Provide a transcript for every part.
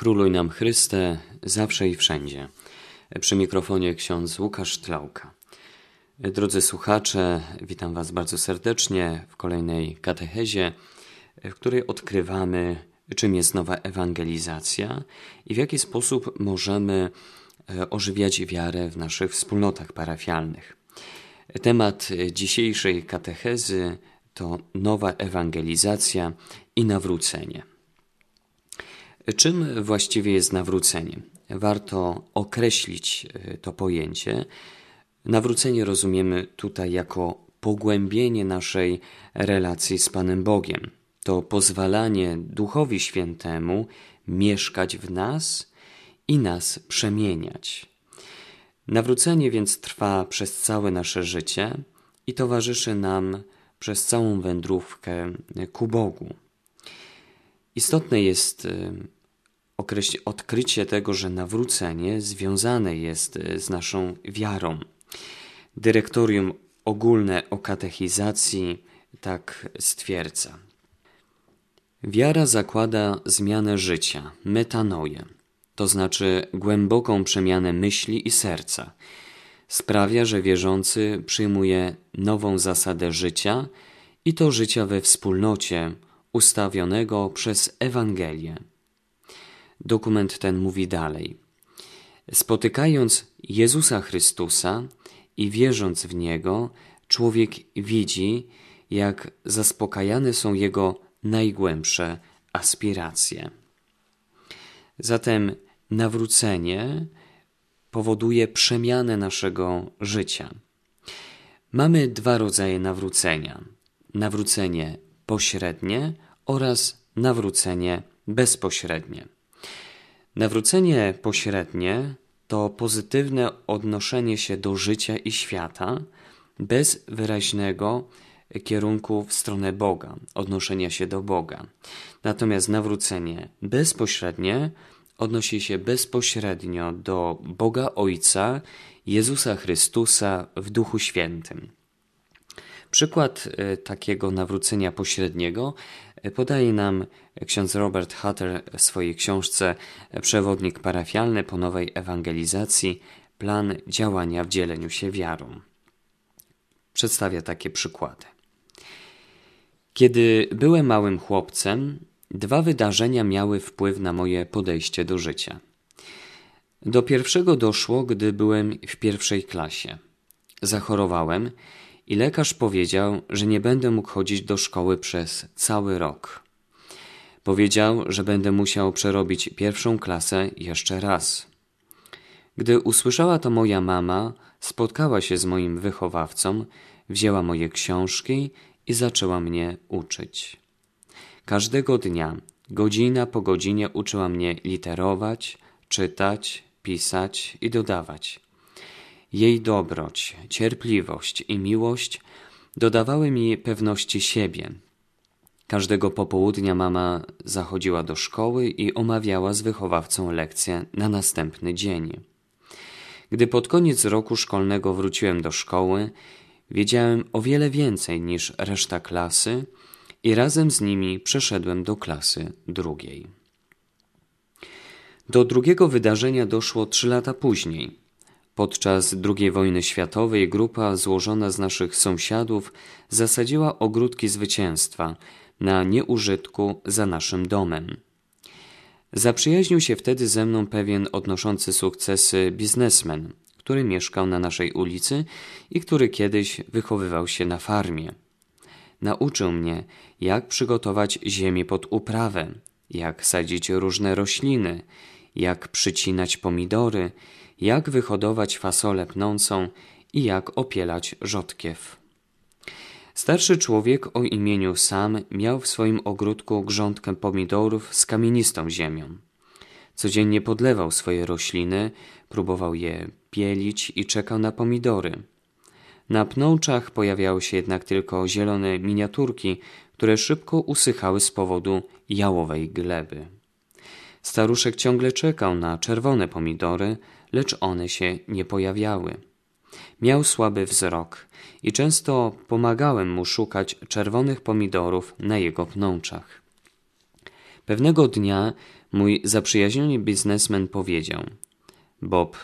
Króluj nam Chryste, zawsze i wszędzie. Przy mikrofonie ksiądz Łukasz Tlauka. Drodzy słuchacze, witam Was bardzo serdecznie w kolejnej katechezie, w której odkrywamy, czym jest nowa ewangelizacja i w jaki sposób możemy e, ożywiać wiarę w naszych wspólnotach parafialnych. Temat dzisiejszej katechezy to nowa ewangelizacja i nawrócenie. Czym właściwie jest nawrócenie? Warto określić e, to pojęcie. Nawrócenie rozumiemy tutaj jako pogłębienie naszej relacji z Panem Bogiem. To pozwalanie Duchowi Świętemu mieszkać w nas i nas przemieniać. Nawrócenie więc trwa przez całe nasze życie i towarzyszy nam przez całą wędrówkę ku Bogu. Istotne jest y, odkrycie tego, że nawrócenie związane jest y, z naszą wiarą. Dyrektorium ogólne o katechizacji tak stwierdza. Wiara zakłada zmianę życia, metanoję, to znaczy głęboką przemianę myśli i serca. Sprawia, że wierzący przyjmuje nową zasadę życia i to życia we wspólnocie, ustawionego przez Ewangelię. Dokument ten mówi dalej. Spotykając Jezusa Chrystusa i wierząc w Niego, człowiek widzi, jak zaspokajane są jego najgłębsze aspiracje. Zatem nawrócenie powoduje przemianę naszego życia. Mamy dwa rodzaje nawrócenia: nawrócenie pośrednie oraz nawrócenie bezpośrednie. Nawrócenie pośrednie to pozytywne odnoszenie się do życia i świata bez wyraźnego kierunku w stronę Boga, odnoszenia się do Boga. Natomiast nawrócenie bezpośrednie odnosi się bezpośrednio do Boga Ojca, Jezusa Chrystusa w Duchu Świętym. Przykład e, takiego nawrócenia pośredniego e, podaje nam ksiądz Robert Hutter w swojej książce Przewodnik parafialny po nowej ewangelizacji plan działania w dzieleniu się wiarą. Przedstawia takie przykłady. Kiedy byłem małym chłopcem, dwa wydarzenia miały wpływ na moje podejście do życia. Do pierwszego doszło, gdy byłem w pierwszej klasie. Zachorowałem i lekarz powiedział, że nie będę mógł chodzić do szkoły przez cały rok. Powiedział, że będę musiał przerobić pierwszą klasę jeszcze raz. Gdy usłyszała to moja mama, spotkała się z moim wychowawcą, wzięła moje książki i zaczęła mnie uczyć. Każdego dnia, godzina po godzinie uczyła mnie literować, czytać, pisać i dodawać. Jej dobroć, cierpliwość i miłość dodawały mi pewności siebie. Każdego popołudnia mama zachodziła do szkoły i omawiała z wychowawcą lekcję na następny dzień. Gdy pod koniec roku szkolnego wróciłem do szkoły, wiedziałem o wiele więcej niż reszta klasy i razem z nimi przeszedłem do klasy drugiej. Do drugiego wydarzenia doszło trzy lata później. Podczas II wojny światowej grupa złożona z naszych sąsiadów zasadziła ogródki zwycięstwa na nieużytku za naszym domem. Zaprzyjaźnił się wtedy ze mną pewien odnoszący sukcesy biznesmen, który mieszkał na naszej ulicy i który kiedyś wychowywał się na farmie. Nauczył mnie, jak przygotować ziemię pod uprawę, jak sadzić różne rośliny, jak przycinać pomidory, jak wyhodować fasolę pnącą i jak opielać rzodkiew. Starszy człowiek o imieniu Sam miał w swoim ogródku grządkę pomidorów z kamienistą ziemią. Codziennie podlewał swoje rośliny, próbował je pielić i czekał na pomidory. Na pnączach pojawiały się jednak tylko zielone miniaturki, które szybko usychały z powodu jałowej gleby. Staruszek ciągle czekał na czerwone pomidory, lecz one się nie pojawiały. Miał słaby wzrok i często pomagałem mu szukać czerwonych pomidorów na jego pnączach. Pewnego dnia mój zaprzyjaźniony biznesmen powiedział: Bob,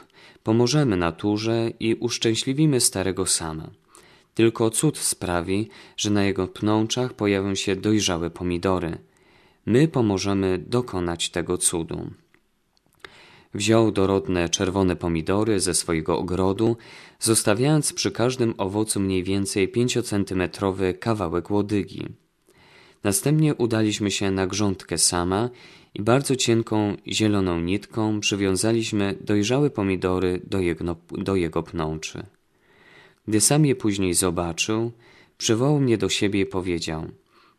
pomożemy naturze i uszczęśliwimy starego sama. Tylko cud sprawi, że na jego pnączach pojawią się dojrzałe pomidory. My pomożemy dokonać tego cudu. Wziął dorodne czerwone pomidory ze swojego ogrodu, zostawiając przy każdym owocu mniej więcej pięciocentymetrowy kawałek łodygi. Następnie udaliśmy się na grządkę sama i bardzo cienką zieloną nitką przywiązaliśmy dojrzałe pomidory do jego, do jego pnączy. Gdy sam je później zobaczył, przywołał mnie do siebie i powiedział: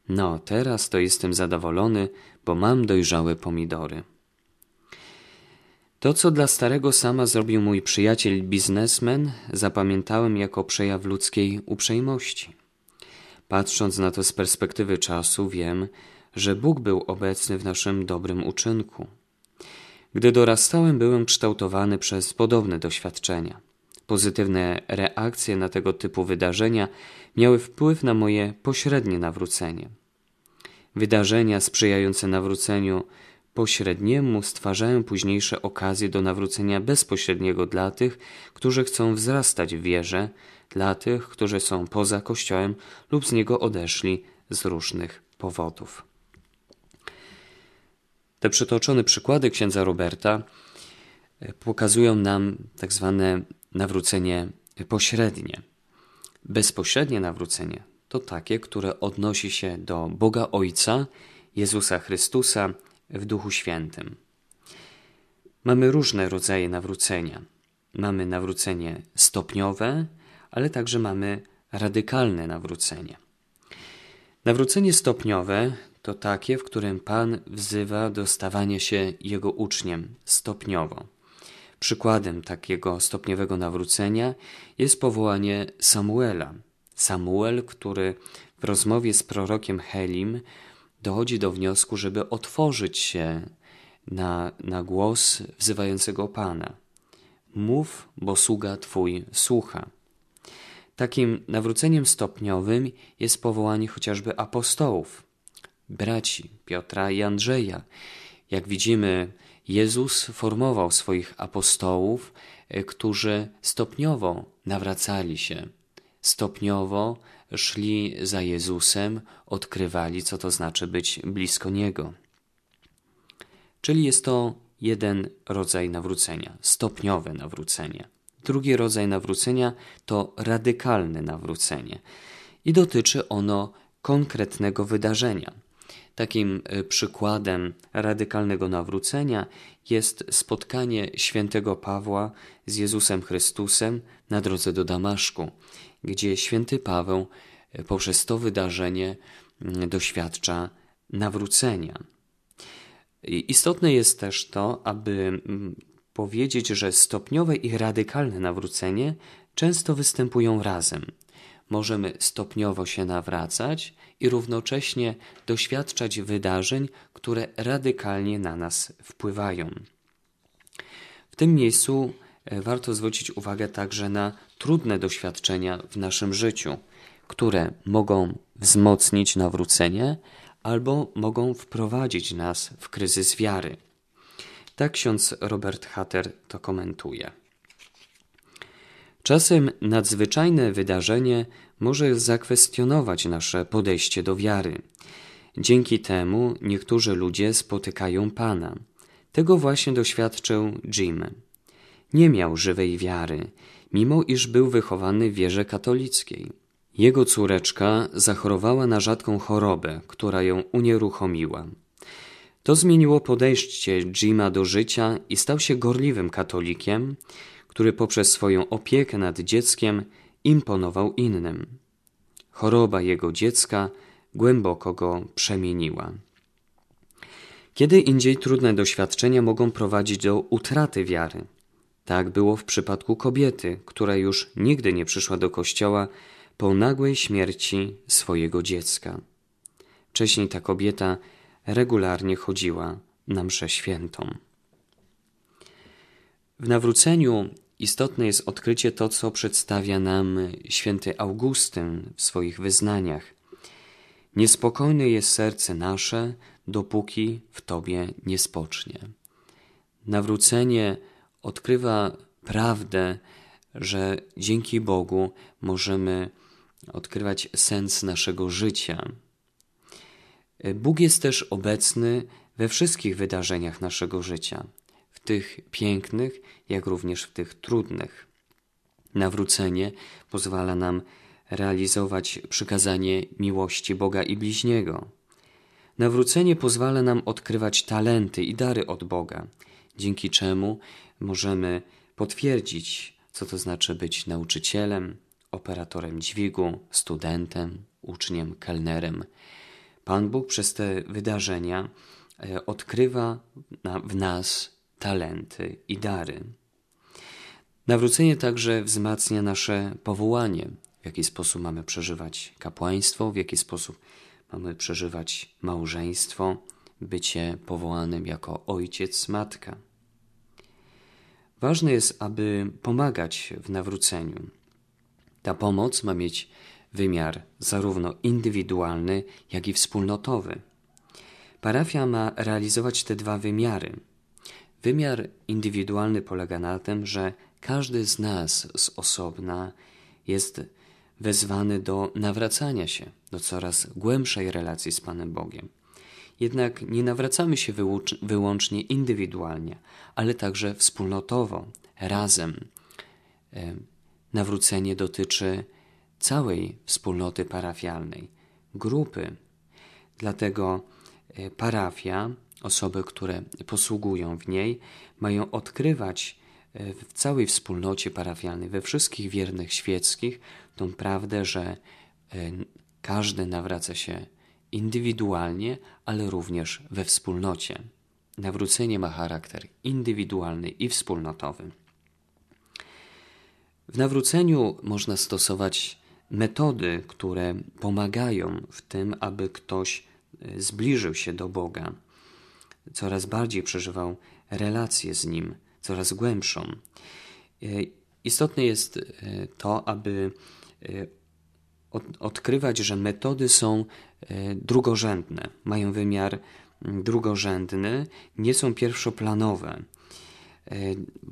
No, teraz to jestem zadowolony, bo mam dojrzałe pomidory. To, co dla starego sama zrobił mój przyjaciel biznesmen, zapamiętałem jako przejaw ludzkiej uprzejmości. Patrząc na to z perspektywy czasu, wiem, że Bóg był obecny w naszym dobrym uczynku. Gdy dorastałem, byłem kształtowany przez podobne doświadczenia. Pozytywne reakcje na tego typu wydarzenia miały wpływ na moje pośrednie nawrócenie. Wydarzenia sprzyjające nawróceniu pośredniemu stwarzają późniejsze okazje do nawrócenia bezpośredniego dla tych, którzy chcą wzrastać w wierze, dla tych, którzy są poza Kościołem lub z niego odeszli z różnych powodów. Te przytoczone przykłady księdza Roberta e, pokazują nam tak zwane nawrócenie pośrednie. Bezpośrednie nawrócenie to takie, które odnosi się do Boga Ojca, Jezusa Chrystusa w Duchu Świętym. Mamy różne rodzaje nawrócenia. Mamy nawrócenie stopniowe, ale także mamy radykalne nawrócenie. Nawrócenie stopniowe to takie, w którym Pan wzywa do stawania się Jego uczniem stopniowo. Przykładem takiego stopniowego nawrócenia jest powołanie Samuela. Samuel, który w rozmowie z prorokiem Helim dochodzi do wniosku, żeby otworzyć się na, na głos wzywającego Pana. Mów, bo sługa Twój słucha. Takim nawróceniem stopniowym jest powołanie chociażby apostołów, braci Piotra i Andrzeja. Jak widzimy, Jezus formował swoich apostołów, e, którzy stopniowo nawracali się, stopniowo szli za Jezusem, odkrywali, co to znaczy być blisko Niego. Czyli jest to jeden rodzaj nawrócenia, stopniowe nawrócenie. Drugi rodzaj nawrócenia to radykalne nawrócenie i dotyczy ono konkretnego wydarzenia. Takim e, przykładem radykalnego nawrócenia jest spotkanie świętego Pawła z Jezusem Chrystusem na drodze do Damaszku, gdzie święty Paweł e, poprzez to wydarzenie mm, doświadcza nawrócenia. Istotne jest też to, aby mm, powiedzieć, że stopniowe i radykalne nawrócenie często występują razem. Możemy stopniowo się nawracać i równocześnie doświadczać wydarzeń, które radykalnie na nas wpływają. W tym miejscu e, warto zwrócić uwagę także na trudne doświadczenia w naszym życiu, które mogą wzmocnić nawrócenie albo mogą wprowadzić nas w kryzys wiary. Tak ksiądz Robert Hatter to komentuje. Czasem nadzwyczajne wydarzenie może zakwestionować nasze podejście do wiary. Dzięki temu niektórzy ludzie spotykają Pana. Tego właśnie doświadczył Jim. Nie miał żywej wiary, mimo iż był wychowany w wierze katolickiej. Jego córeczka zachorowała na rzadką chorobę, która ją unieruchomiła. To zmieniło podejście Jima do życia i stał się gorliwym katolikiem, który poprzez swoją opiekę nad dzieckiem imponował innym. Choroba jego dziecka głęboko go przemieniła. Kiedy indziej trudne doświadczenia mogą prowadzić do utraty wiary. Tak było w przypadku kobiety, która już nigdy nie przyszła do kościoła po nagłej śmierci swojego dziecka. Wcześniej ta kobieta regularnie chodziła na mszę świętą. W nawróceniu istotne jest odkrycie to, co przedstawia nam święty Augustyn w swoich wyznaniach. Niespokojne jest serce nasze, dopóki w Tobie nie spocznie. Nawrócenie odkrywa prawdę, że dzięki Bogu możemy odkrywać sens naszego życia. Bóg jest też obecny we wszystkich wydarzeniach naszego życia, tych pięknych, jak również w tych trudnych. Nawrócenie pozwala nam realizować przykazanie miłości Boga i bliźniego. Nawrócenie pozwala nam odkrywać talenty i dary od Boga, dzięki czemu możemy potwierdzić, co to znaczy być nauczycielem, operatorem dźwigu, studentem, uczniem, kelnerem. Pan Bóg przez te wydarzenia e, odkrywa w nas talenty i dary. Nawrócenie także wzmacnia nasze powołanie, w jaki sposób mamy przeżywać kapłaństwo, w jaki sposób mamy przeżywać małżeństwo, bycie powołanym jako ojciec, matka. Ważne jest, aby pomagać w nawróceniu. Ta pomoc ma mieć wymiar zarówno indywidualny, jak i wspólnotowy. Parafia ma realizować te dwa wymiary. Wymiar indywidualny polega na tym, że każdy z nas z osobna jest wezwany do nawracania się do coraz głębszej relacji z Panem Bogiem. Jednak nie nawracamy się wyłącznie indywidualnie, ale także wspólnotowo, razem. E, nawrócenie dotyczy całej wspólnoty parafialnej, grupy. Dlatego e, parafia, osoby, które posługują w niej, mają odkrywać e, w całej wspólnocie parafialnej, we wszystkich wiernych świeckich, tą prawdę, że każdy nawraca się indywidualnie, ale również we wspólnocie. Nawrócenie ma charakter indywidualny i wspólnotowy. W nawróceniu można stosować metody, które pomagają w tym, aby ktoś e, zbliżył się do Boga, coraz bardziej przeżywał relację z Nim, coraz głębszą. E, istotne jest e, to, aby odkrywać, że metody są e, drugorzędne, mają wymiar drugorzędny, nie są pierwszoplanowe. E,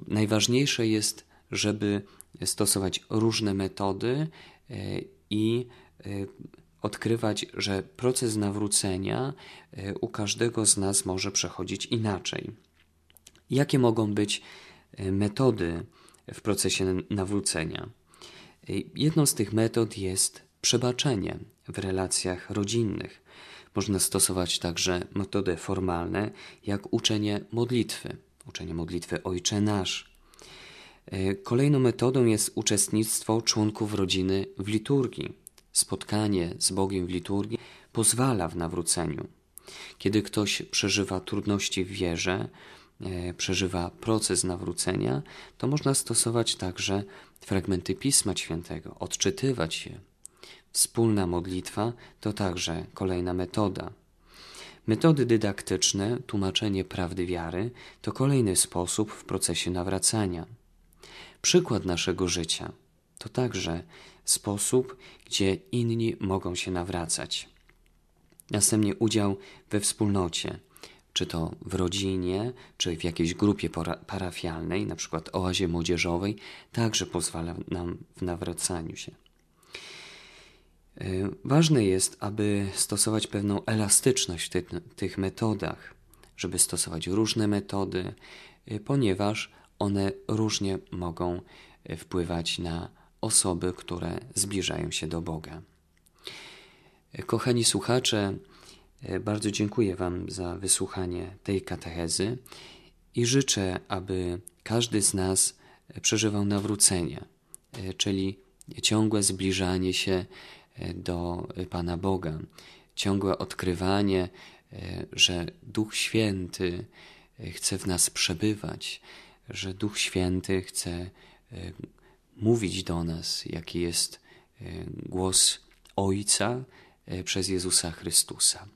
najważniejsze jest, żeby stosować różne metody e, i odkrywać, że proces nawrócenia u każdego z nas może przechodzić inaczej. Jakie mogą być metody w procesie nawrócenia? Jedną z tych metod jest przebaczenie w relacjach rodzinnych. Można stosować także metody formalne, jak uczenie modlitwy, uczenie modlitwy Ojcze Nasz. E, kolejną metodą jest uczestnictwo członków rodziny w liturgii. Spotkanie z Bogiem w liturgii pozwala w nawróceniu. Kiedy ktoś przeżywa trudności w wierze, e, przeżywa proces nawrócenia, to można stosować także fragmenty Pisma Świętego, odczytywać je, Wspólna modlitwa to także kolejna metoda. Metody dydaktyczne, tłumaczenie prawdy wiary to kolejny sposób w procesie nawracania. Przykład naszego życia to także sposób, gdzie inni mogą się nawracać. Następnie udział we wspólnocie, czy to w rodzinie, czy w jakiejś grupie parafialnej, na przykład oazie młodzieżowej, także pozwala nam w nawracaniu się. E, ważne jest, aby stosować pewną elastyczność w ty tych metodach, żeby stosować różne metody, e, ponieważ one różnie mogą e, wpływać na osoby, które zbliżają się do Boga. Kochani słuchacze, bardzo dziękuję Wam za wysłuchanie tej katechezy i życzę, aby każdy z nas przeżywał nawrócenie, czyli ciągłe zbliżanie się do Pana Boga. Ciągłe odkrywanie, że Duch Święty chce w nas przebywać, że Duch Święty chce e, mówić do nas, jaki jest głos Ojca przez Jezusa Chrystusa.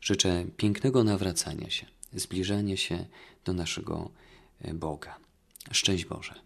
Życzę pięknego nawracania się, zbliżania się do naszego Boga. Szczęść Boże.